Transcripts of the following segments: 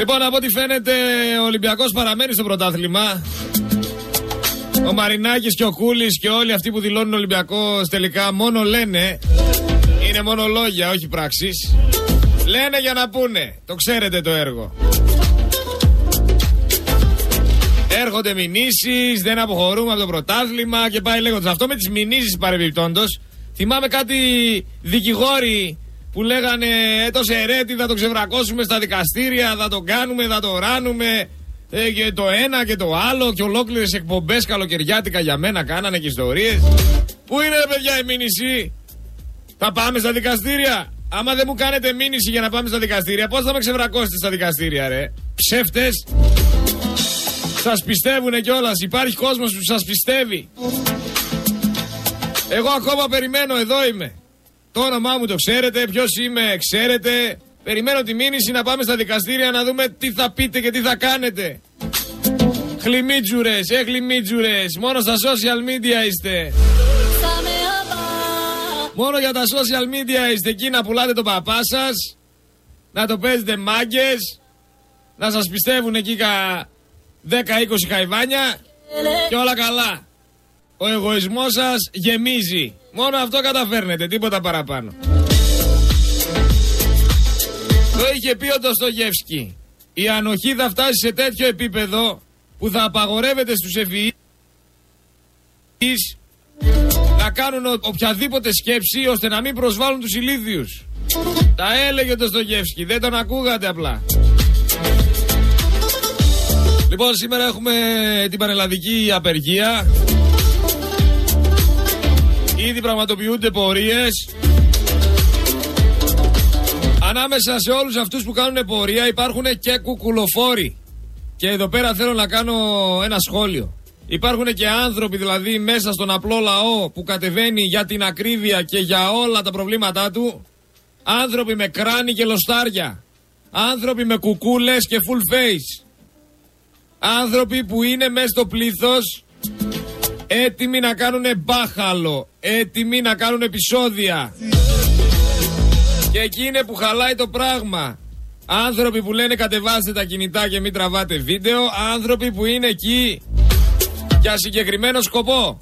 Λοιπόν, από ό,τι φαίνεται, ο Ολυμπιακός παραμένει στο πρωτάθλημα. Ο Μαρινάκης και ο Κούλης και όλοι αυτοί που δηλώνουν Ολυμπιακό τελικά μόνο λένε. Είναι μόνο λόγια, όχι πράξεις. Λένε για να πούνε. Το ξέρετε το έργο. Έρχονται μηνύσεις, δεν αποχωρούμε από το πρωτάθλημα και πάει λέγοντας. Αυτό με τις μηνύσεις παρεμπιπτόντως. Θυμάμαι κάτι δικηγόροι που λέγανε ε, το Σερέτη θα το ξεβρακώσουμε στα δικαστήρια, θα το κάνουμε, θα το ράνουμε. Ε, και το ένα και το άλλο και ολόκληρες εκπομπές καλοκαιριάτικα για μένα κάνανε και ιστορίες. Πού είναι, παιδιά, η μήνυση; Θα πάμε στα δικαστήρια; Άμα δεν μου κάνετε μήνυση για να πάμε στα δικαστήρια, πώς θα με ξεβρακώσετε στα δικαστήρια, ρε; Ψεύτες. Σας πιστεύουνε κιόλας. Υπάρχει κόσμος που σας πιστεύει. Εγώ ακόμα περιμένω, εδώ είμαι. Το όνομά μου το ξέρετε, ποιος είμαι, ξέρετε. Περιμένω τη μήνυση να πάμε στα δικαστήρια να δούμε τι θα πείτε και τι θα κάνετε. Χλιμίτζουρες, ε χλιμίτζουρες, μόνο στα social media είστε. Μόνο για τα social media είστε εκεί να πουλάτε τον παπά σας, να το παίζετε μάγκες, να σας πιστεύουν εκεί κα 10-20 χαϊβάνια και όλα καλά. Ο εγωισμός σας γεμίζει. Μόνο αυτό καταφέρνετε, τίποτα παραπάνω. Το είχε πει ο Ντοστογεύσκη. Η ανοχή θα φτάσει σε τέτοιο επίπεδο που θα απαγορεύεται στους ευφυείς να κάνουν οποιαδήποτε σκέψη ώστε να μην προσβάλλουν τους ηλίθιους. Τα έλεγε ο Ντοστογεύσκη, δεν τον ακούγατε απλά. Λοιπόν, σήμερα έχουμε την πανελλαδική απεργία. Ήδη πραγματοποιούνται πορείες. Ανάμεσα σε όλους αυτούς που κάνουν πορεία υπάρχουν και κουκουλοφόροι. Και εδώ πέρα θέλω να κάνω ένα σχόλιο. Υπάρχουν και άνθρωποι δηλαδή μέσα στον απλό λαό που κατεβαίνει για την ακρίβεια και για όλα τα προβλήματά του. Άνθρωποι με κράνη και λοστάρια. Άνθρωποι με κουκούλες και full face. Άνθρωποι που είναι μέσα στο πλήθος έτοιμοι να κάνουν μπάχαλο. Έτοιμοι να κάνουν επεισόδια. Και εκεί είναι που χαλάει το πράγμα. Άνθρωποι που λένε κατεβάστε τα κινητά και μην τραβάτε βίντεο. Άνθρωποι που είναι εκεί για συγκεκριμένο σκοπό.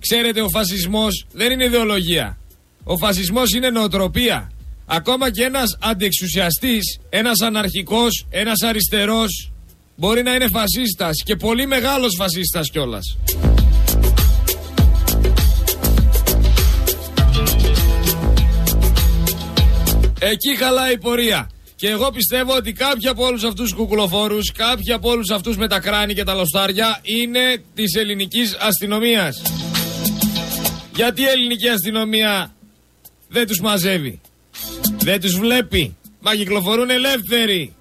Ξέρετε, ο φασισμός δεν είναι ιδεολογία. Ο φασισμός είναι νοοτροπία. Ακόμα και ένας αντιεξουσιαστής, ένας αναρχικός, ένας αριστερός μπορεί να είναι φασίστας και πολύ μεγάλος φασίστας κιόλας. Εκεί χαλάει η πορεία. Και εγώ πιστεύω ότι κάποιοι από όλους αυτούς του κουκουλοφόρους, κάποιοι από όλους αυτούς με τα κράνη και τα λοστάρια είναι της ελληνικής αστυνομίας. Γιατί η ελληνική αστυνομία δεν τους μαζεύει. Δεν τους βλέπει. Μα κυκλοφορούν ελεύθεροι.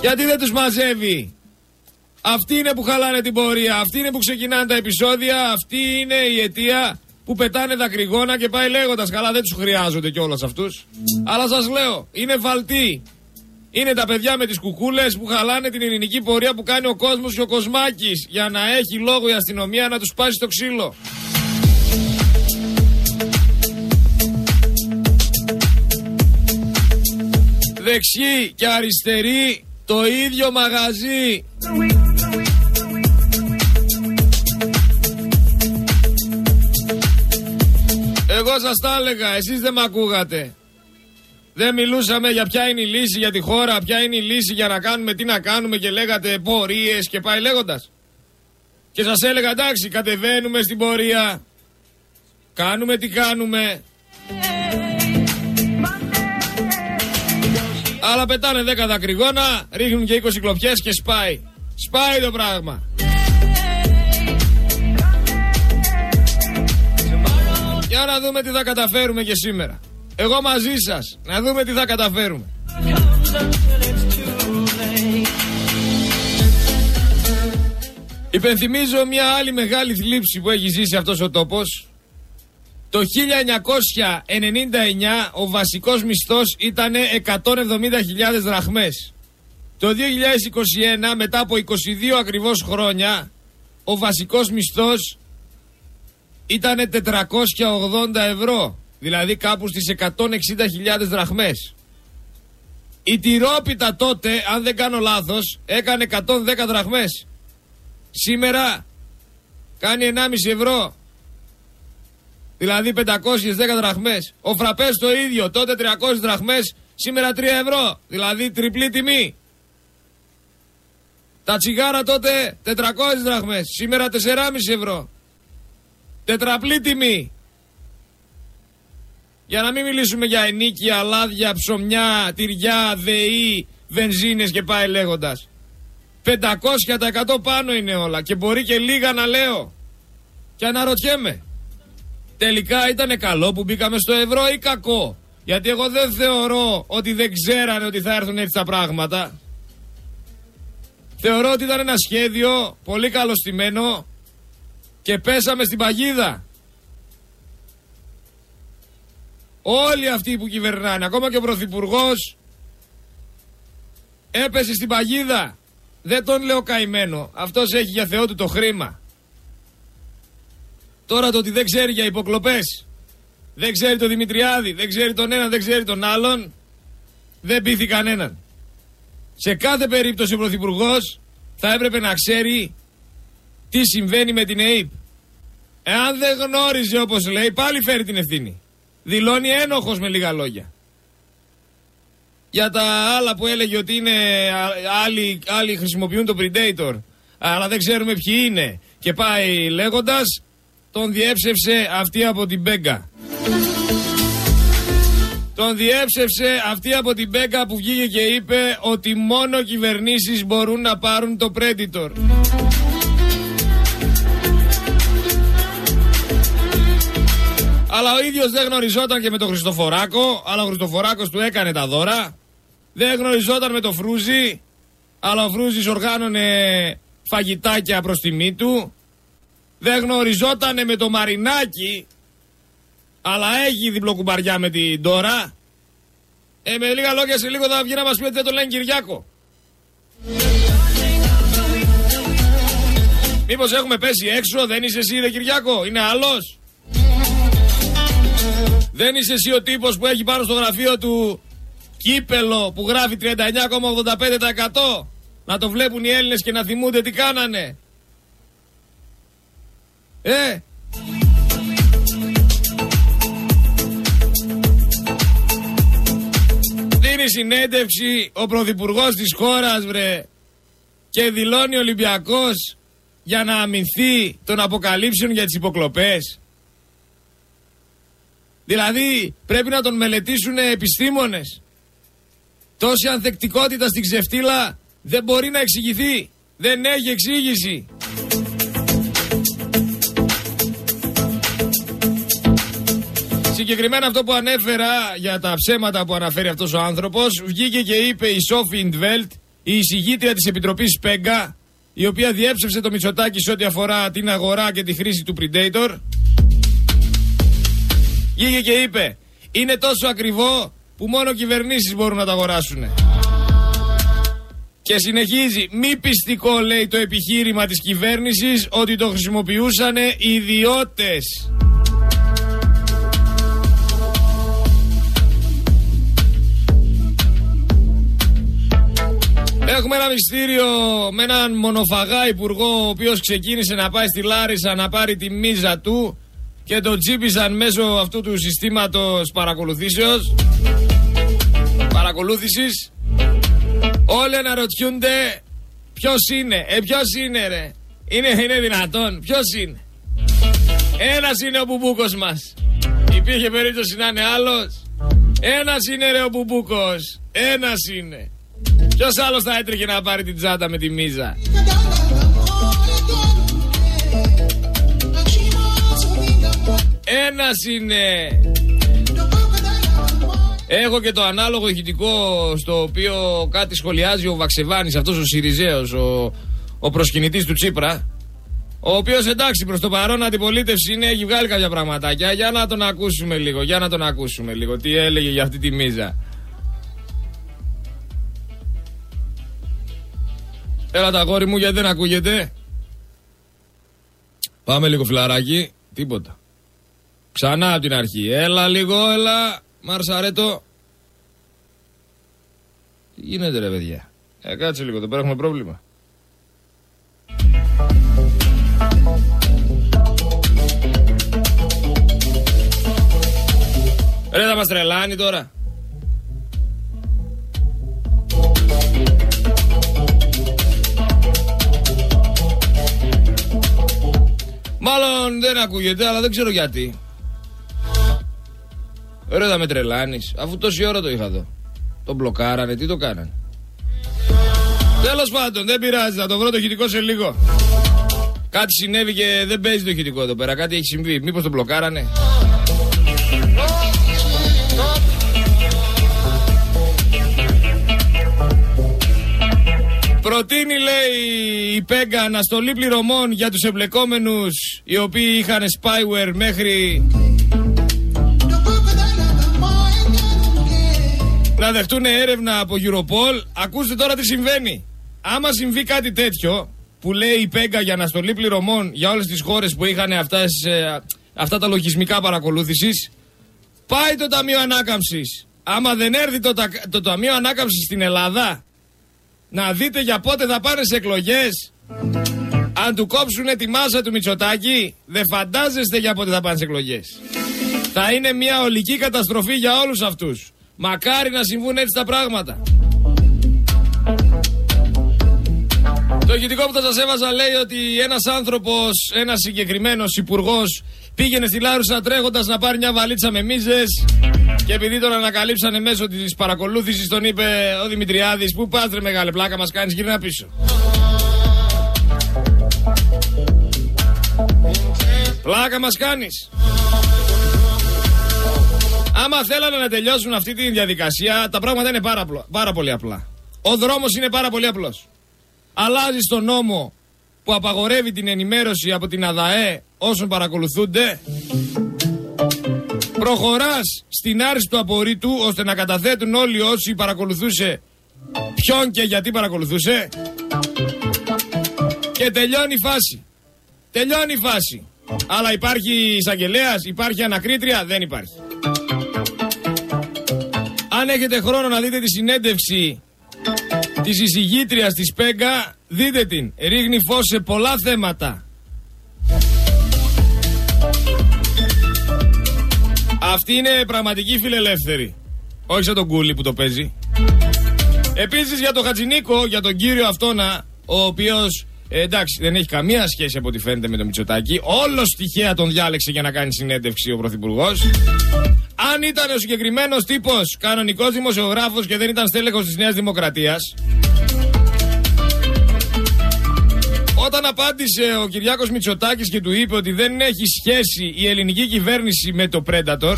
Γιατί δεν τους μαζεύει. Αυτοί είναι που χαλάνε την πορεία. Αυτοί είναι που ξεκινάνε τα επεισόδια. Αυτή είναι η αιτία που πετάνε δακρυγόνα και πάει λέγοντας. Καλά, δεν τους χρειάζονται κιόλας αυτούς. Αλλά σας λέω, είναι βαλτοί. Είναι τα παιδιά με τις κουκούλες που χαλάνε την ελληνική πορεία που κάνει ο κόσμος και ο Κοσμάκης για να έχει λόγο η αστυνομία να τους πάσει το ξύλο. Δεξί και αριστερή το ίδιο μαγαζί. Εγώ σας τα έλεγα, εσείς δεν με ακούγατε. Δεν μιλούσαμε για ποια είναι η λύση για τη χώρα, ποια είναι η λύση για να κάνουμε τι να κάνουμε και λέγατε πορείες και πάει λέγοντας. Και σας έλεγα εντάξει κατεβαίνουμε στην πορεία, κάνουμε τι κάνουμε. Αλλά πετάνε 10 δακρυγόνα, ρίχνουν και 20 κλοπιές και σπάει. Σπάει το πράγμα. Για να δούμε τι θα καταφέρουμε και σήμερα. Εγώ μαζί σας. Να δούμε τι θα καταφέρουμε. Υπενθυμίζω μια άλλη μεγάλη θλίψη που έχει ζήσει αυτός ο τόπος. Το 1999 ο βασικός μισθός ήταν 170.000 δραχμές. Το 2021 μετά από 22 ακριβώς χρόνια ο βασικός μισθός ήταν 480 ευρώ. Δηλαδή κάπου στις 160.000 δραχμές. Η τυρόπιτα τότε, αν δεν κάνω λάθος, έκανε 110 δραχμές. Σήμερα κάνει 1,5 ευρώ. Δηλαδή 510 δραχμές. Ο φραπές το ίδιο, τότε 300 δραχμές, σήμερα 3 ευρώ. Δηλαδή τριπλή τιμή. Τα τσιγάρα τότε 400 δραχμές, σήμερα 4,5 ευρώ. Τετραπλή τιμή. Για να μην μιλήσουμε για ενίκια, λάδια, ψωμιά, τυριά, δεή, βενζίνες και πάει λέγοντας. 500% πάνω είναι όλα και μπορεί και λίγα να λέω. Και αναρωτιέμαι. Τελικά ήταν καλό που μπήκαμε στο ευρώ ή κακό; Γιατί εγώ δεν θεωρώ ότι δεν ξέρανε ότι θα έρθουν έτσι τα πράγματα. Θεωρώ ότι ήταν ένα σχέδιο πολύ καλωστημένο και πέσαμε στην παγίδα. Όλοι αυτοί που κυβερνάνε, ακόμα και ο Πρωθυπουργός, έπεσε στην παγίδα. Δεν τον λέω καημένο. Αυτός έχει για Θεό του το χρήμα. Τώρα το ότι δεν ξέρει για υποκλοπές, δεν ξέρει τον Δημητριάδη, δεν ξέρει τον έναν, δεν ξέρει τον άλλον, δεν πείθει κανέναν. Σε κάθε περίπτωση ο Πρωθυπουργός θα έπρεπε να ξέρει τι συμβαίνει με την ΕΕΠ. Εάν δεν γνώριζε όπως λέει, πάλι φέρει την ευθύνη. Δηλώνει ένοχος με λίγα λόγια. Για τα άλλα που έλεγε ότι είναι άλλοι, άλλοι χρησιμοποιούν το Predator, αλλά δεν ξέρουμε ποιοι είναι. Και πάει λέγοντας, τον διέψευσε αυτή από την Μπέγκα. Τον διέψευσε αυτή από την Μπέγκα που βγήκε και είπε ότι μόνο κυβερνήσεις μπορούν να πάρουν το Predator. Αλλά ο ίδιος δεν γνωριζόταν και με τον Χριστοφοράκο, αλλά ο Χριστοφοράκος του έκανε τα δώρα. Δεν γνωριζόταν με τον Φρούζι, αλλά ο Φρούζης οργάνωνε φαγητάκια προς τιμή του. Δεν γνωριζόταν με το Μαρινάκι, αλλά έχει διπλοκουμπαριά με την Τώρα. Ε, με λίγα λόγια σε λίγο θα βγει να μας πει ότι δεν το λένε Κυριάκο. Μήπως έχουμε πέσει έξω, δεν είσαι εσύ ρε Κυριάκο, είναι άλλος. Δεν είσαι εσύ ο τύπος που έχει πάνω στο γραφείο του κύπελο που γράφει 39,85%. Να το βλέπουν οι Έλληνες και να θυμούνται τι κάνανε. Ε! Δίνει συνέντευξη ο πρωθυπουργός της χώρας βρε και δηλώνει Ολυμπιακός για να αμυνθεί των αποκαλύψεων για τις υποκλοπές. Δηλαδή πρέπει να τον μελετήσουν επιστήμονες. Τόση ανθεκτικότητα στην ξεφτύλα δεν μπορεί να εξηγηθεί. Δεν έχει εξήγηση. Συγκεκριμένα αυτό που ανέφερα για τα ψέματα που αναφέρει αυτός ο άνθρωπος βγήκε και είπε η Σόφι Ιντβέλτ, η εισηγήτρια της Επιτροπής Σπέγκα, η οποία διέψευσε το Μητσοτάκι σε ό,τι αφορά την αγορά και τη χρήση του Predator Βγήκε και είπε είναι τόσο ακριβό που μόνο κυβερνήσεις μπορούν να τα αγοράσουν. Και συνεχίζει, μη πιστικό λέει το επιχείρημα της κυβέρνησης ότι το χρησιμοποιούσαν ιδιώτες. Έχουμε ένα μυστήριο με έναν μονοφαγά υπουργό ο οποίος ξεκίνησε να πάει στη Λάρισα να πάρει τη μίζα του και το τσίπησαν μέσω αυτού του συστήματος παρακολουθήσεως παρακολούθησης. Όλοι αναρωτιούνται ποιος είναι ε ποιος είναι ρε. Είναι, είναι δυνατόν ποιος είναι. Ένας είναι ο μπουμπούκος μας. Υπήρχε περίπτωση να είναι άλλος. Ένας είναι ρε ο μπουμπούκος. Ένας είναι. Ποιος άλλος θα έτρεχε να πάρει την τσάτα με τη μίζα; Ένας είναι. Έχω και το ανάλογο ηχητικό στο οποίο κάτι σχολιάζει ο Βαξεβάνης, αυτός ο Σιριζέος, ο, ο προσκυνητής του Τσίπρα. Ο οποίος εντάξει προς το παρόν αντιπολίτευση είναι, έχει βγάλει κάποια πραγματάκια. Για να τον ακούσουμε λίγο, για να τον ακούσουμε λίγο. Τι έλεγε για αυτή τη μίζα. Έλα τα γόρι μου γιατί δεν ακούγεται; Πάμε λίγο φιλαράκι. Τίποτα. Ξανά από την αρχή. Έλα λίγο, έλα. Μαρσαρέτο. Τι γίνεται ρε παιδιά; Ε, κάτσε λίγο, εδώ πέρα έχουμε πρόβλημα. Ρε θα μας τρελάνει τώρα. Μάλλον δεν ακούγεται, αλλά δεν ξέρω γιατί. Ρε θα με τρελάνεις, αφού τόση ώρα το είχα εδώ. Το μπλοκάρανε, τι το κάνανε. Τέλος πάντων, δεν πειράζει, θα το βρω το ηχητικό σε λίγο. Κάτι συνέβη και δεν παίζει το ηχητικό εδώ πέρα, κάτι έχει συμβεί. Μήπως το μπλοκάρανε; Προτείνει, λέει, η Πέγκα αναστολή πληρωμών για τους εμπλεκόμενους οι οποίοι είχαν spyware μέχρι να δεχτούν έρευνα από Europol. Ακούστε τώρα τι συμβαίνει. Άμα συμβεί κάτι τέτοιο που λέει η Πέγκα για αναστολή πληρωμών για όλες τις χώρες που είχαν αυτές, ε, αυτά τα λογισμικά παρακολούθησης, πάει το Ταμείο Ανάκαμψης. Άμα δεν έρθει το, το Ταμείο Ανάκαμψης στην Ελλάδα να δείτε για πότε θα πάνε σε εκλογές. Αν του κόψουν τη μάσα του Μητσοτάκη, δεν φαντάζεστε για πότε θα πάνε σε εκλογές. Θα είναι μια ολική καταστροφή για όλους αυτούς. Μακάρι να συμβούν έτσι τα πράγματα. Το ηχητικό που θα σας έβαζα λέει ότι ένας άνθρωπος, ένας συγκεκριμένος υπουργός πήγαινε στη Λάруσα τρέχοντας να πάρει μια βαλίτσα με μίζες και επειδή τον ανακαλύψανε μέσω της παρακολούθησης τον είπε ο Δημητριάδης Πού πας ρε μεγάλε πλάκα μας κάνεις γύρνα πίσω Πλάκα μας κάνεις Άμα θέλανε να τελειώσουν αυτή τη διαδικασία Τα πράγματα είναι πάρα, πάρα πολύ απλά Ο δρόμος είναι πάρα πολύ απλός Αλλάζει τον νόμο που απαγορεύει την ενημέρωση από την ΑΔΑΕ όσων παρακολουθούνται προχωράς στην άρση του απορρίτου ώστε να καταθέτουν όλοι όσοι παρακολουθούσε ποιον και γιατί παρακολουθούσε και τελειώνει η φάση. Τελειώνει η φάση. Αλλά υπάρχει εισαγγελέας, υπάρχει ανακρίτρια, δεν υπάρχει. Αν έχετε χρόνο να δείτε τη συνέντευξη της εισηγήτριας της Πέγκα, δείτε την. Ρίχνει φως σε πολλά θέματα. Αυτή είναι πραγματική φιλελεύθερη. Όχι σαν τον Κούλι που το παίζει. Επίσης για τον Χατζηνίκο, για τον κύριο αυτόνα, ο οποίος ε, εντάξει, δεν έχει καμία σχέση από ό,τι φαίνεται με τον Μητσοτάκη. Όλος τυχαία τον διάλεξε για να κάνει συνέντευξη ο Πρωθυπουργός. Αν ήταν ο συγκεκριμένος τύπος κανονικός δημοσιογράφος και δεν ήταν στέλεχος της Νέας Δημοκρατίας. Όταν απάντησε ο Κυριάκος Μητσοτάκης και του είπε ότι δεν έχει σχέση η ελληνική κυβέρνηση με το Predator,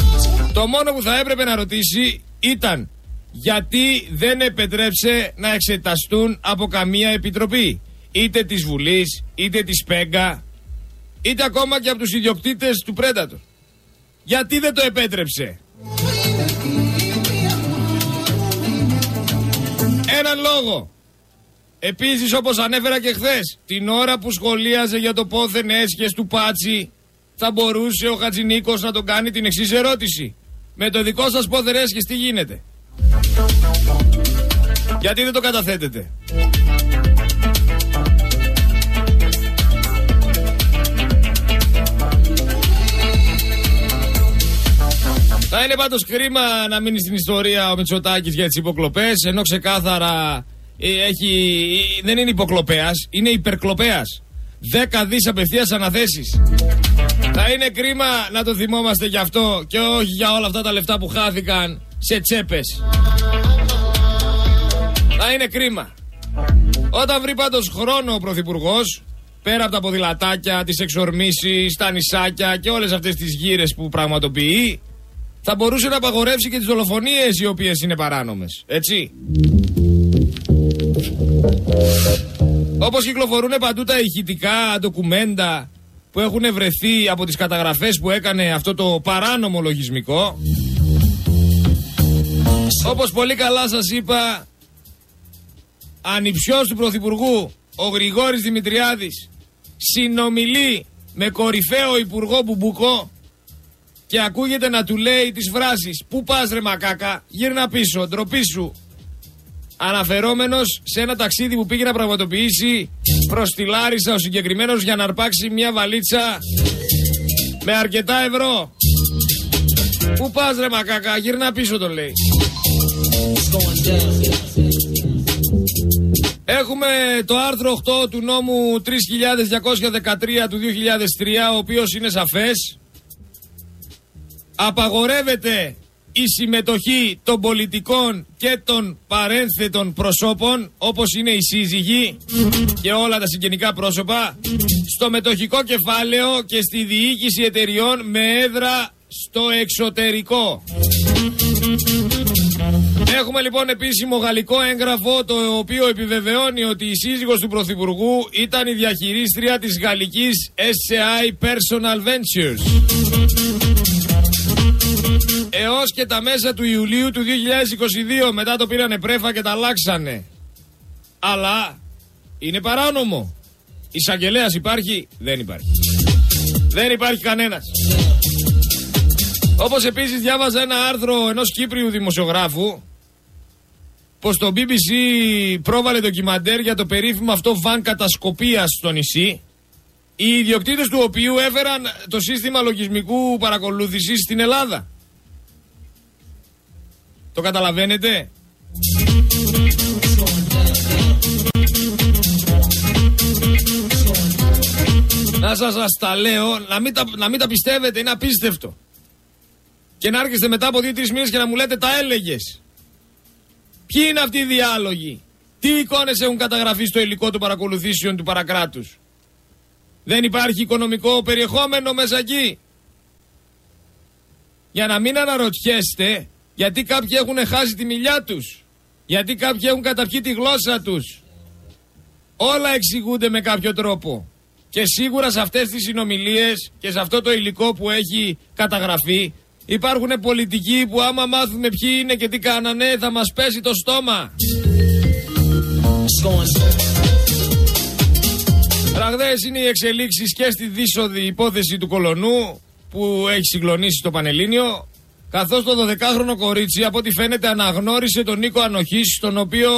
το μόνο που θα έπρεπε να ρωτήσει ήταν γιατί δεν επετρέψε να εξεταστούν από καμία επιτροπή είτε της Βουλής, είτε της Πέγκα, είτε ακόμα και από τους ιδιοκτήτες του Πρέντατο. Γιατί δεν το επέτρεψε. Έναν λόγο. Επίσης όπως ανέφερα και χθες, την ώρα που σχολίαζε για το πόθεν έσχες του Πάτσι, θα μπορούσε ο Χατζηνίκος να τον κάνει την εξής ερώτηση. Με το δικό σας πόθεν έσχες τι γίνεται; Γιατί δεν το καταθέτετε; Θα είναι πάντως κρίμα να μείνει στην ιστορία ο Μητσοτάκης για τις υποκλοπές, ενώ ξεκάθαρα ε, έχει, ε, δεν είναι υποκλοπέας, είναι υπερκλοπέας. Δέκα δις απευθείας αναθέσεις. Θα είναι κρίμα να το θυμόμαστε γι' αυτό και όχι για όλα αυτά τα λεφτά που χάθηκαν σε τσέπες. Θα είναι κρίμα. Όταν βρει πάντως χρόνο ο Πρωθυπουργός, πέρα από τα ποδηλατάκια, τις εξορμήσεις, τα νησάκια και όλες αυτές τις γύρες που πραγματοποιεί, θα μπορούσε να απαγορεύσει και τις δολοφονίες οι οποίες είναι παράνομες. Έτσι; Όπως κυκλοφορούν παντού τα ηχητικά ντοκουμέντα που έχουν βρεθεί από τις καταγραφές που έκανε αυτό το παράνομο λογισμικό. Όπως πολύ καλά σας είπα, ανιψιός του Πρωθυπουργού, ο Γρηγόρης Δημητριάδης, συνομιλεί με κορυφαίο Υπουργό Μπουμπούκο και ακούγεται να του λέει τις φράσεις «Πού πας ρε μακάκα, γύρνα πίσω, ντροπή σου». αναφερόμενος σε ένα ταξίδι που πήγε να πραγματοποιήσει προς τη Λάρισα ο συγκεκριμένος για να αρπάξει μια βαλίτσα με αρκετά ευρώ. Πού πας ρε μακάκα, γυρνά πίσω το λέει. Έχουμε το άρθρο 8 του νόμου 3213 του 2003, ο οποίος είναι σαφές. Απαγορεύεται η συμμετοχή των πολιτικών και των παρένθετων προσώπων, όπως είναι οι σύζυγοι και όλα τα συγγενικά πρόσωπα, στο μετοχικό κεφάλαιο και στη διοίκηση εταιριών με έδρα στο εξωτερικό. Έχουμε λοιπόν επίσημο γαλλικό έγγραφο το οποίο επιβεβαιώνει ότι η σύζυγος του Πρωθυπουργού ήταν η διαχειρίστρια της γαλλικής SCI Personal Ventures. Έως και τα μέσα του Ιουλίου του 2022 μετά το πήρανε πρέφα και τα αλλάξανε. Αλλά είναι παράνομο. Εισαγγελέας υπάρχει, δεν υπάρχει. Δεν υπάρχει κανένας. Όπως επίσης διάβαζα ένα άρθρο ενός Κύπριου δημοσιογράφου πως το BBC πρόβαλε ντοκιμαντέρ για το περίφημο αυτό βαν κατασκοπίας στο νησί οι ιδιοκτήτες του οποίου έφεραν το σύστημα λογισμικού παρακολούθησης στην Ελλάδα. Το καταλαβαίνετε; Να σας, σας τα λέω, να μην τα, να μην τα πιστεύετε, είναι απίστευτο. Και να έρχεστε μετά από δύο-τρεις μήνες και να μου λέτε τα έλεγες. Ποιοι είναι αυτοί οι διάλογοι; Τι εικόνες έχουν καταγραφεί στο υλικό των παρακολουθήσεων του παρακράτους; Δεν υπάρχει οικονομικό περιεχόμενο μέσα εκεί; Για να μην αναρωτιέστε γιατί κάποιοι έχουν χάσει τη μιλιά τους. Γιατί κάποιοι έχουν καταπιεί τη γλώσσα τους. Όλα εξηγούνται με κάποιο τρόπο. Και σίγουρα σε αυτές τις συνομιλίες και σε αυτό το υλικό που έχει καταγραφεί Υπάρχουν πολιτικοί που άμα μάθουμε ποιοι είναι και τι κάνανε θα μας πέσει το στόμα. Ραγδαίες είναι οι εξελίξεις και στη δύσοδη υπόθεση του κολονού που έχει συγκλονίσει το Πανελλήνιο καθώς το 12χρονο κορίτσι από ό,τι φαίνεται αναγνώρισε τον Νίκο Ανοχής τον οποίο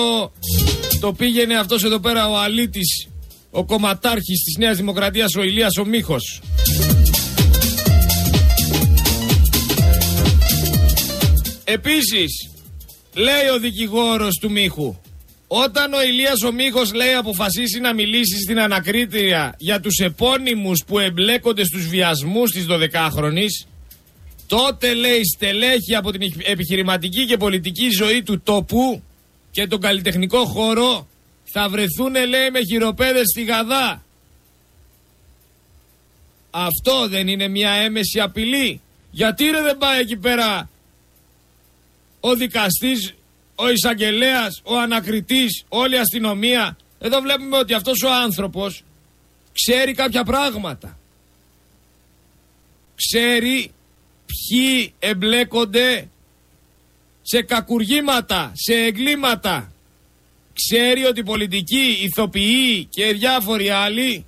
το πήγαινε αυτός εδώ πέρα ο αλήτης ο κομματάρχης της Νέας Δημοκρατίας ο Ηλίας ο Μίχος. Επίσης, λέει ο δικηγόρος του Μίχου, όταν ο Ηλίας ο Μίχος λέει αποφασίσει να μιλήσει στην ανακρίτρια για τους επώνυμους που εμπλέκονται στους βιασμούς της 12χρονης, τότε λέει στελέχη από την επιχειρηματική και πολιτική ζωή του τόπου και τον καλλιτεχνικό χώρο θα βρεθούν λέει με χειροπέδες στη Γαδά. Αυτό δεν είναι μια έμεση απειλή. Γιατί ρε δεν πάει εκεί πέρα ο δικαστής, ο εισαγγελέας, ο ανακριτής, όλη η αστυνομία; Εδώ βλέπουμε ότι αυτός ο άνθρωπος ξέρει κάποια πράγματα. Ξέρει ποιοι εμπλέκονται σε κακουργήματα, σε εγκλήματα. Ξέρει ότι πολιτικοί, ηθοποιοί και διάφοροι άλλοι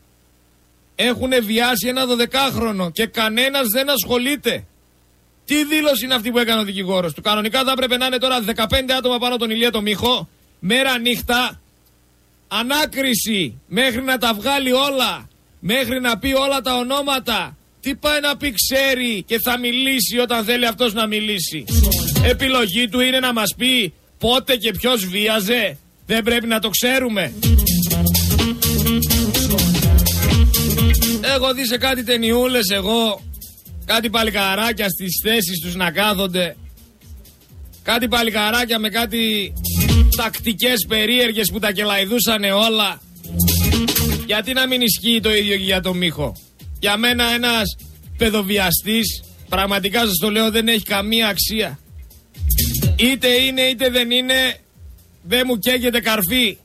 έχουν βιάσει ένα δωδεκάχρονο και κανένας δεν ασχολείται. Τι δήλωση είναι αυτή που έκανε ο δικηγόρος του; Κανονικά θα έπρεπε να είναι τώρα 15 άτομα πάνω τον Ηλία το Μίχο, μέρα νύχτα, ανάκριση μέχρι να τα βγάλει όλα, μέχρι να πει όλα τα ονόματα. Τι πάει να πει ξέρει και θα μιλήσει όταν θέλει αυτός να μιλήσει. Επιλογή του είναι να μας πει πότε και ποιος βίαζε. Δεν πρέπει να το ξέρουμε. Έχω δει σε κάτι ταινιούλες εγώ Κάτι παλικαράκια στις θέσεις τους να κάθονται. Κάτι παλικαράκια με κάτι τακτικές περίεργες που τα κελαϊδούσανε όλα. Γιατί να μην ισχύει το ίδιο και για τον Μίχο; Για μένα ένας παιδοβιαστής, πραγματικά σας το λέω, δεν έχει καμία αξία. Είτε είναι είτε δεν είναι, δεν μου καίγεται καρφί.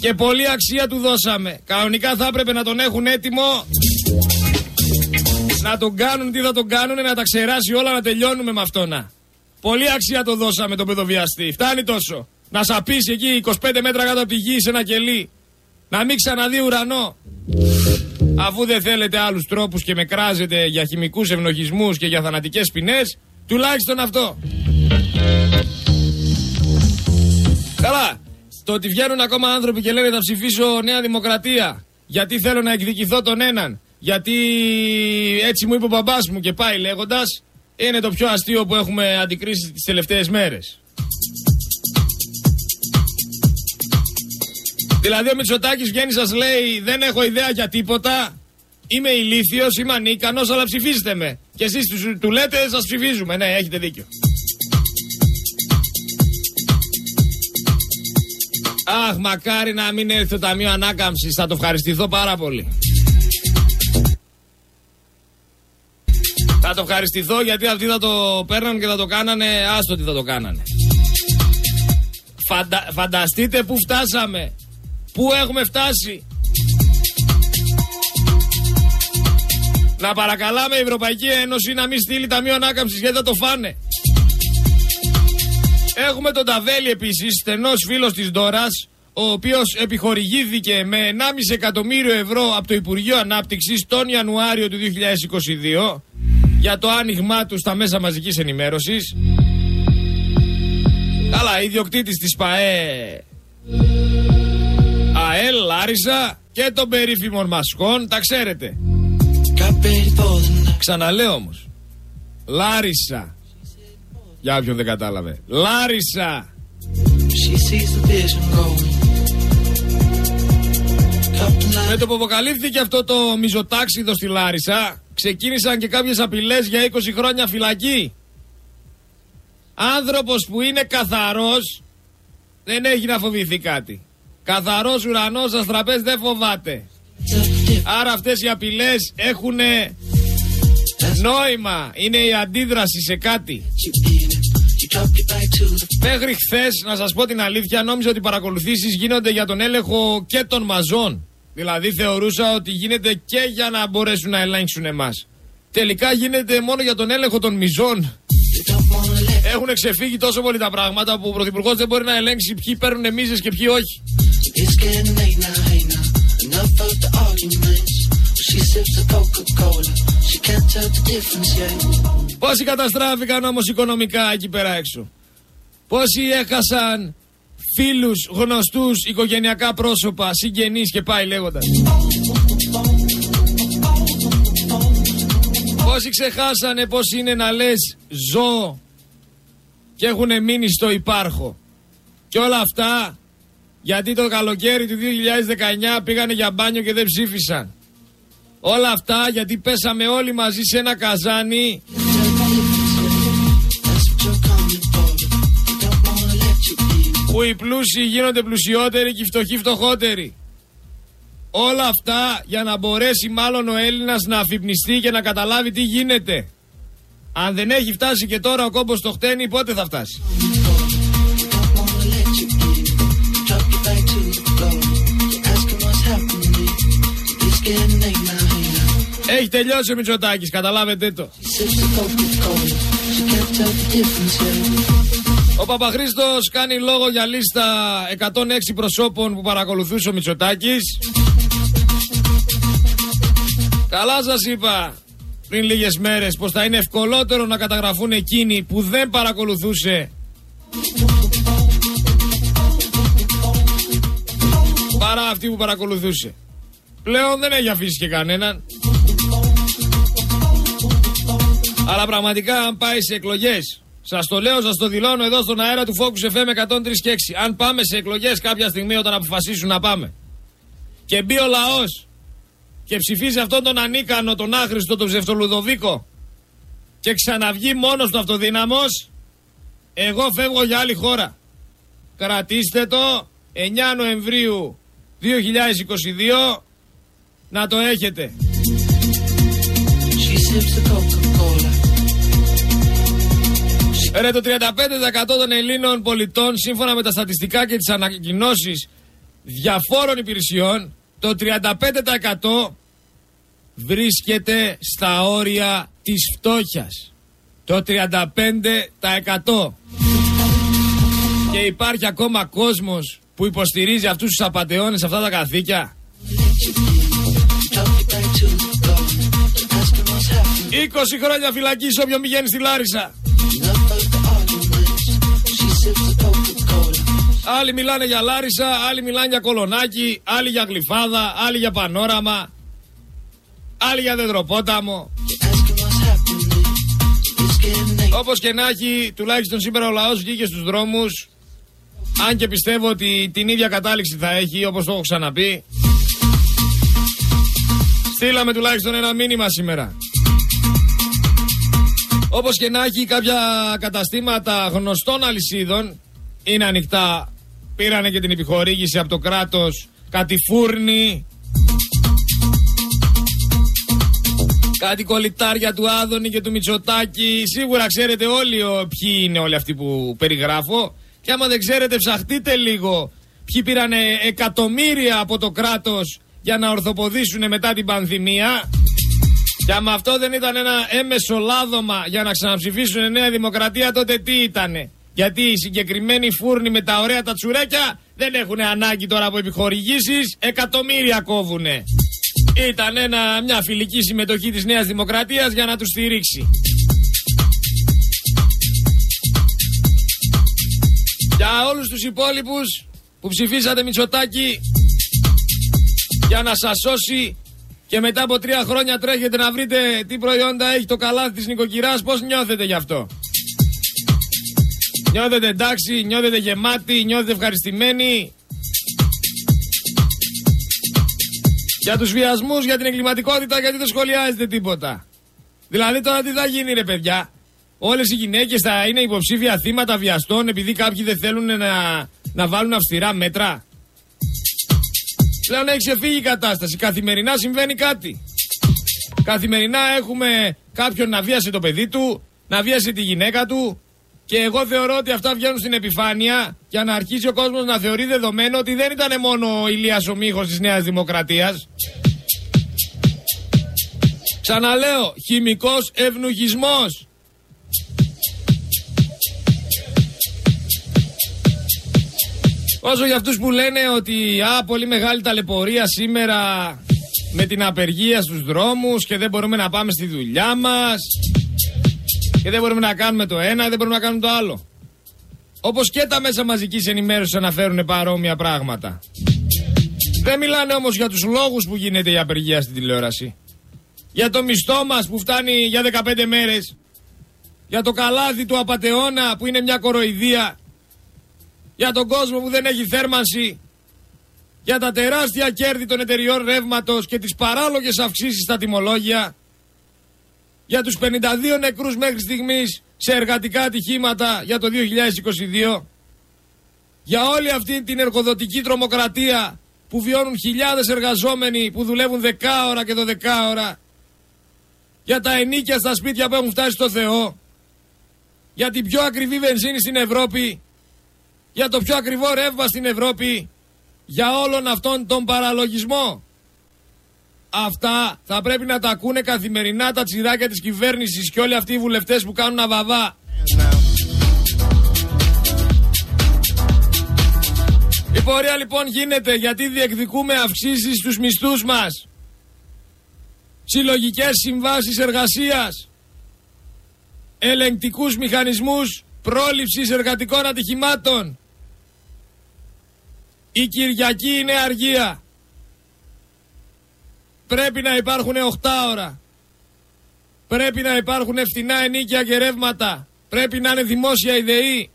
Και πολλή αξία του δώσαμε. Κανονικά θα έπρεπε να τον έχουν έτοιμο. Να τον κάνουν τι θα τον κάνουν, να τα ξεράσει όλα, να τελειώνουμε με αυτό να. Πολύ αξία το δώσαμε τον παιδοβιαστή. Φτάνει τόσο. Να σαπίσει εκεί 25 μέτρα κάτω από τη γη σε ένα κελί. Να μην ξαναδεί ουρανό. Αφού δεν θέλετε άλλους τρόπους και με κράζετε για χημικούς ευνοχισμούς και για θανατικές ποινές, Τουλάχιστον αυτό. Καλά. Το ότι βγαίνουν ακόμα άνθρωποι και λένε θα ψηφίσω Νέα Δημοκρατία γιατί θέλω να εκδικηθώ τον έναν, γιατί έτσι μου είπε ο μπαμπάς μου και πάει λέγοντας, είναι το πιο αστείο που έχουμε αντικρίσεις τις τελευταίες μέρες. Δηλαδή ο Μητσοτάκης βγαίνει σας λέει δεν έχω ιδέα για τίποτα, είμαι ηλίθιος, είμαι ανίκανος, αλλά ψηφίστε με. Και εσείς τους, του λέτε σας ψηφίζουμε. Ναι, έχετε δίκιο. Αχ, μακάρι να μην έρθει το Ταμείο Ανάκαμψης. Θα το ευχαριστηθώ πάρα πολύ. Θα το ευχαριστηθώ γιατί αυτοί θα το παίρναν και θα το κάνανε. Άστο τι θα το κάνανε. Φαντα... Φανταστείτε που φτάσαμε. Πού έχουμε φτάσει; Να παρακαλάμε η Ευρωπαϊκή Ένωση να μην στείλει ταμείο ανάκαμψης γιατί θα το φάνε. Έχουμε τον Ταβέλη επίσης, στενός φίλος της Ντόρας, ο οποίος επιχορηγήθηκε με 1,5 εκατομμύριο ευρώ από το Υπουργείο Ανάπτυξης τον Ιανουάριο του 2022 για το άνοιγμά του στα μέσα μαζικής ενημέρωσης. Καλά, ιδιοκτήτης της ΠαΕ ΑΕΛ, Λάρισα και των περίφημων μασκών, τα ξέρετε. Ξαναλέω όμως, Λάρισα. Για όποιον δεν κατάλαβε. Λάρισα. Με το που αποκαλύφθηκε αυτό το μιζοτάξιδο στη Λάρισα, ξεκίνησαν και κάποιες απειλές για 20 χρόνια φυλακή. Άνθρωπος που είναι καθαρός δεν έχει να φοβηθεί κάτι. Καθαρός ουρανός αστραπές δεν φοβάται. Άρα αυτές οι απειλές έχουν νόημα. Είναι η αντίδραση σε κάτι. Μέχρι χθες, να σας πω την αλήθεια, νόμιζα ότι οι παρακολουθήσεις γίνονται για τον έλεγχο και των μαζών. Δηλαδή θεωρούσα ότι γίνεται και για να μπορέσουν να ελέγξουν εμάς. Τελικά γίνεται μόνο για τον έλεγχο των μιζών. Έχουν ξεφύγει τόσο πολύ τα πράγματα που ο Πρωθυπουργός δεν μπορεί να ελέγξει ποιοι παίρνουν μίζες και ποιοι όχι. Πόσοι καταστράφηκαν όμως οικονομικά εκεί πέρα έξω; Πόσοι έχασαν φίλους, γνωστούς, οικογενειακά πρόσωπα, συγγενείς και πάει λέγοντας; Πόσοι ξεχάσανε πώς είναι να λες ζω και έχουν μείνει στο υπάρχο. Και όλα αυτά γιατί το καλοκαίρι του 2019 πήγανε για μπάνιο και δεν ψήφισαν. Όλα αυτά γιατί πέσαμε όλοι μαζί σε ένα καζάνι που οι πλούσιοι γίνονται πλουσιότεροι και οι φτωχοί φτωχότεροι. Όλα αυτά για να μπορέσει μάλλον ο Έλληνας να αφυπνιστεί και να καταλάβει τι γίνεται. Αν δεν έχει φτάσει και τώρα ο κόμπος το χτένει πότε θα φτάσει; Έχει τελειώσει ο Μητσοτάκης, καταλάβετε το. Ο Παπαχρήστος κάνει λόγο για λίστα 106 προσώπων που παρακολουθούσε ο Μητσοτάκης. Καλά σας είπα πριν λίγες μέρες πως θα είναι ευκολότερο να καταγραφούν εκείνοι που δεν παρακολουθούσε παρά αυτοί που παρακολουθούσε. Πλέον δεν έχει αφήσει και κανέναν. Αλλά πραγματικά αν πάει σε εκλογές, σας το λέω, σας το δηλώνω εδώ στον αέρα του Focus FM 103 και 6. Αν πάμε σε εκλογές κάποια στιγμή όταν αποφασίσουν να πάμε και μπει ο λαός και ψηφίσει αυτόν τον ανίκανο, τον άχρηστο, τον ψευτολουδοβίκο. Και ξαναβγεί μόνος του αυτοδύναμος, εγώ φεύγω για άλλη χώρα. Κρατήστε το. 9 Νοεμβρίου 2022 να το έχετε. Ρε το 35% των Ελλήνων πολιτών σύμφωνα με τα στατιστικά και τις ανακοινώσεις διαφόρων υπηρεσιών το 35% βρίσκεται στα όρια της φτώχειας. Το 35% και υπάρχει ακόμα κόσμος που υποστηρίζει αυτούς τους απατεώνες αυτά τα καθήκια. 20 χρόνια φυλακή σε όποιον πηγαίνει στη Λάρισα. Άλλοι μιλάνε για Λάρισα, άλλοι μιλάνε για Κολονάκι, άλλοι για Γλυφάδα, άλλοι για Πανόραμα, άλλοι για Δεδροπόταμο. Όπως και να έχει, τουλάχιστον σήμερα ο λαός βγήκε στους δρόμους αν και πιστεύω ότι την ίδια κατάληξη θα έχει όπως το έχω ξαναπεί Στείλαμε τουλάχιστον ένα μήνυμα σήμερα Όπως και να έχει κάποια καταστήματα γνωστών αλυσίδων Είναι ανοιχτά Πήρανε και την επιχορήγηση από το κράτος Κάτι φούρνη Κάτι κολλητάρια του Άδωνη και του Μητσοτάκη. Σίγουρα ξέρετε όλοι ποιοι είναι όλοι αυτοί που περιγράφω. Και άμα δεν ξέρετε, ψαχτείτε λίγο. Ποιοι πήραν εκατομμύρια από το κράτος για να ορθοποδήσουν μετά την πανδημία. Και άμα αυτό δεν ήταν ένα έμεσο λάδωμα για να ξαναψηφίσουν Νέα Δημοκρατία, τότε τι ήτανε; Γιατί οι συγκεκριμένοι φούρνοι με τα ωραία τα τσουρέκια δεν έχουν ανάγκη τώρα από επιχορηγήσεις, εκατομμύρια κόβουνε. Ήταν ένα, μια φιλική συμμετοχή της Νέας Δημοκρατίας για να τους στηρίξει. Για όλους τους υπόλοιπους που ψηφίσατε Μητσοτάκη για να σας σώσει και μετά από τρία χρόνια τρέχετε να βρείτε τι προϊόντα έχει το καλάθι της νοικοκυράς, πώς νιώθετε γι' αυτό; Νιώθετε εντάξει, νιώθετε γεμάτοι, νιώθετε ευχαριστημένοι. Για τους βιασμούς, για την εγκληματικότητα, γιατί δεν σχολιάζετε τίποτα. Δηλαδή τώρα τι θα γίνει ρε παιδιά; Όλες οι γυναίκες θα είναι υποψήφια θύματα βιαστών επειδή κάποιοι δεν θέλουν να, να βάλουν αυστηρά μέτρα; Πλέον έχει ξεφύγει η κατάσταση. Καθημερινά συμβαίνει κάτι. Καθημερινά έχουμε κάποιον να βίασε το παιδί του, να βίασε τη γυναίκα του. Και εγώ θεωρώ ότι αυτά βγαίνουν στην επιφάνεια για να αρχίσει ο κόσμος να θεωρεί δεδομένο ότι δεν ήταν μόνο ο Ηλίας ο Μίχος της Νέας Δημοκρατίας. Ξαναλέω, χημικός ευνουχισμός. Όσο για αυτούς που λένε ότι α, πολύ μεγάλη ταλαιπωρία σήμερα με την απεργία στους δρόμους και δεν μπορούμε να πάμε στη δουλειά μας και δεν μπορούμε να κάνουμε το ένα, δεν μπορούμε να κάνουμε το άλλο. Όπως και τα μέσα μαζικής ενημέρωσης αναφέρουν παρόμοια πράγματα. Δεν μιλάνε όμως για τους λόγους που γίνεται η απεργία στην τηλεόραση. Για το μισθό μας που φτάνει για 15 μέρες. Για το καλάθι του απατεώνα που είναι μια κοροϊδία για τον κόσμο που δεν έχει θέρμανση, για τα τεράστια κέρδη των εταιριών ρεύματος και τις παράλογες αυξήσεις στα τιμολόγια, για τους 52 νεκρούς μέχρι στιγμής σε εργατικά ατυχήματα για το 2022, για όλη αυτή την εργοδοτική τρομοκρατία που βιώνουν χιλιάδες εργαζόμενοι που δουλεύουν 10 ώρα και 12 ώρα, για τα ενίκια στα σπίτια που έχουν φτάσει στο Θεό, για την πιο ακριβή βενζίνη στην Ευρώπη. Για το πιο ακριβό ρεύμα στην Ευρώπη, για όλον αυτόν τον παραλογισμό. Αυτά θα πρέπει να τα ακούνε καθημερινά τα τσιράκια της κυβέρνησης και όλοι αυτοί οι βουλευτές που κάνουν αβαβά. Η πορεία λοιπόν γίνεται γιατί διεκδικούμε αυξήσεις στους μισθούς μας. Συλλογικές συμβάσεις εργασίας. Ελεγκτικούς μηχανισμούς πρόληψης εργατικών ατυχημάτων. Η Κυριακή είναι αργία. Πρέπει να υπάρχουν 8 ώρα. Πρέπει να υπάρχουν ευθυνά ενίκια και ρεύματα. Πρέπει να είναι δημόσια ιδεή.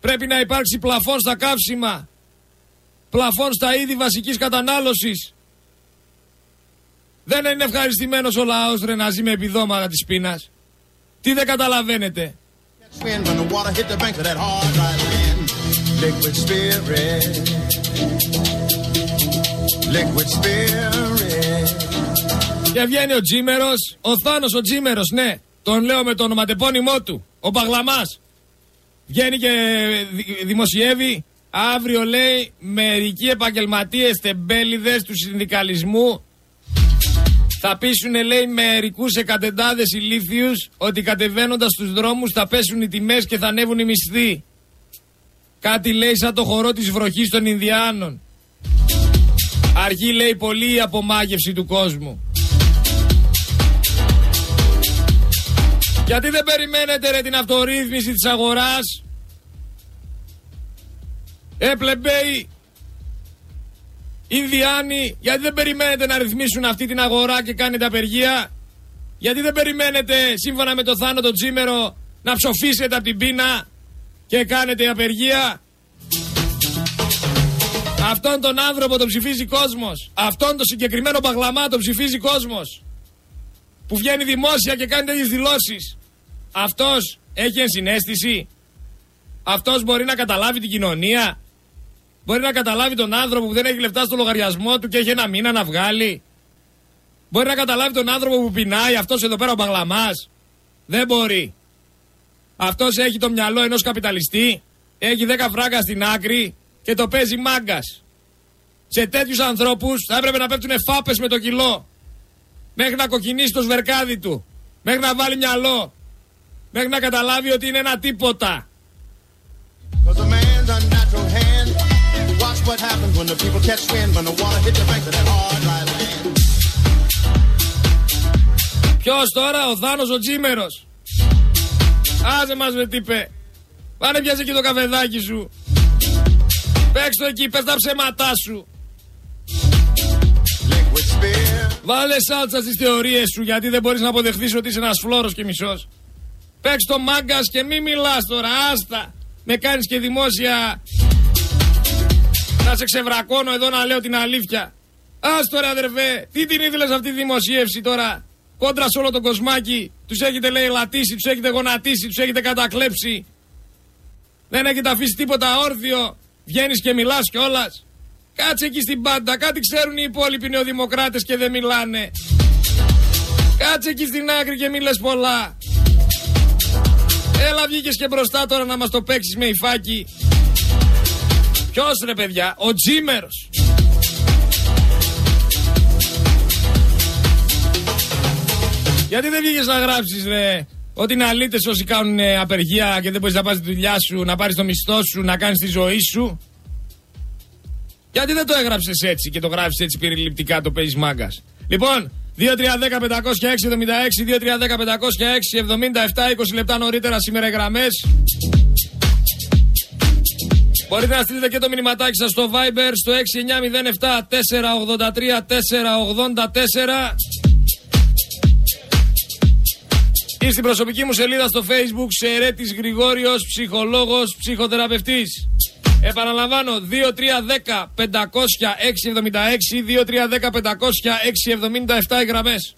Πρέπει να υπάρξει πλαφόν στα καύσιμα. Πλαφόν στα είδη βασικής κατανάλωσης. Δεν είναι ευχαριστημένος ο λαός ρε να ζει με επιδόματα της πείνας. Τι δεν καταλαβαίνετε. Liquid spirit. Liquid spirit. Και βγαίνει ο Τζίμερος, ο Θάνος ο Τζίμερος, ναι. Τον λέω με το ονοματεπώνυμό του. Ο Παγλαμάς. Βγαίνει και δημοσιεύει. Αύριο λέει μερικοί επαγγελματίες τεμπέληδες του συνδικαλισμού θα πείσουν λέει μερικούς εκατεντάδες ηλίθιους ότι κατεβαίνοντας στους δρόμους θα πέσουν οι τιμές και θα ανέβουν οι μισθοί. Κάτι λέει σαν το χορό της βροχής των Ινδιάνων. Αργεί λέει πολύ η απομάγευση του κόσμου. Γιατί δεν περιμένετε ρε την αυτορύθμιση της αγοράς; Ε, πλεμπέι, Ινδιάνοι, γιατί δεν περιμένετε να ρυθμίσουν αυτή την αγορά και κάνετε απεργία; Γιατί δεν περιμένετε σύμφωνα με το θάνατο Τζίμερο να ψοφήσετε από την πείνα και κάνετε απεργία; Αυτόν τον άνθρωπο τον ψηφίζει κόσμος. Αυτόν τον συγκεκριμένο παγλαμά τον ψηφίζει κόσμος. Που βγαίνει δημόσια και κάνει τέτοιες δηλώσεις. Αυτός έχει ενσυναίσθηση. Αυτός μπορεί να καταλάβει την κοινωνία. Μπορεί να καταλάβει τον άνθρωπο που δεν έχει λεφτά στο λογαριασμό του και έχει ένα μήνα να βγάλει. Μπορεί να καταλάβει τον άνθρωπο που πεινάει, αυτός εδώ πέρα ο Μπαγλαμάς. Δεν μπορεί. Αυτός έχει το μυαλό ενός καπιταλιστή, έχει 10 φράγκα στην άκρη και το παίζει μάγκας. Σε τέτοιους ανθρώπους θα έπρεπε να πέφτουν φάπες με το κιλό. Μέχρι να κοκκινήσει το σβερκάδι του. Μέχρι να βάλει μυαλό. Μέχρι να καταλάβει ότι είναι ένα τίποτα. what happens when the people catch wind when the water hit the banks of that hard dry land. Ποιος τώρα, ο Θάνος ο Τζίμερος. Άσε μας με τι πέ. Πάνε πιάσε και το καφεδάκι σου. Παίξ' το εκεί, πες τα ψέματά σου. Βάλε σάλτσα στις θεωρίες σου γιατί δεν μπορείς να αποδεχθείς ότι είσαι ένας φλόρος και μισός. Παίξ' το μάγκας και μη μιλάς τώρα, άστα. Με κάνεις και δημόσια να σε ξεβρακώνω εδώ να λέω την αλήθεια. Άστο ρε αδερφέ, τι την ήθελες αυτή τη δημοσίευση τώρα; Κόντρα σε όλο τον κοσμάκι, τους έχετε λέει λατήσει, τους έχετε γονατίσει, τους έχετε κατακλέψει. Δεν έχετε αφήσει τίποτα όρθιο. Βγαίνεις και μιλάς κιόλας. Κάτσε εκεί στην πάντα, κάτι ξέρουν οι υπόλοιποι νεοδημοκράτες και δεν μιλάνε. Κάτσε εκεί στην άκρη και μιλες πολλά. Έλα βγήκες και μπροστά τώρα να μας το παίξεις με υφάκι. Ποιος ρε παιδιά, ο Τζίμερος. Γιατί δεν βγήκες να γράψεις, ρε, ότι είναι αλήτες όσοι κάνουν ε, απεργία και δεν μπορείς να πας τη δουλειά σου, να πάρεις το μισθό σου, να κάνεις τη ζωή σου; Γιατί δεν το έγραψες έτσι και το γράφεις έτσι περιληπτικά, το παίζεις μάγκας. Λοιπόν, 2-3-10-506-76, 2-3-10-506-77, 20 λεπτά νωρίτερα σήμερα οι γραμμές. Μπορείτε να στείλετε και το μηνυματάκι σας στο Viber στο 6907 483 484 ή στην προσωπική μου σελίδα στο facebook Σερέτης Γρηγόριος, ψυχολόγος, ψυχοθεραπευτής. Επαναλαμβάνω 2310 500 676 2310 500 677 οι γραμμές.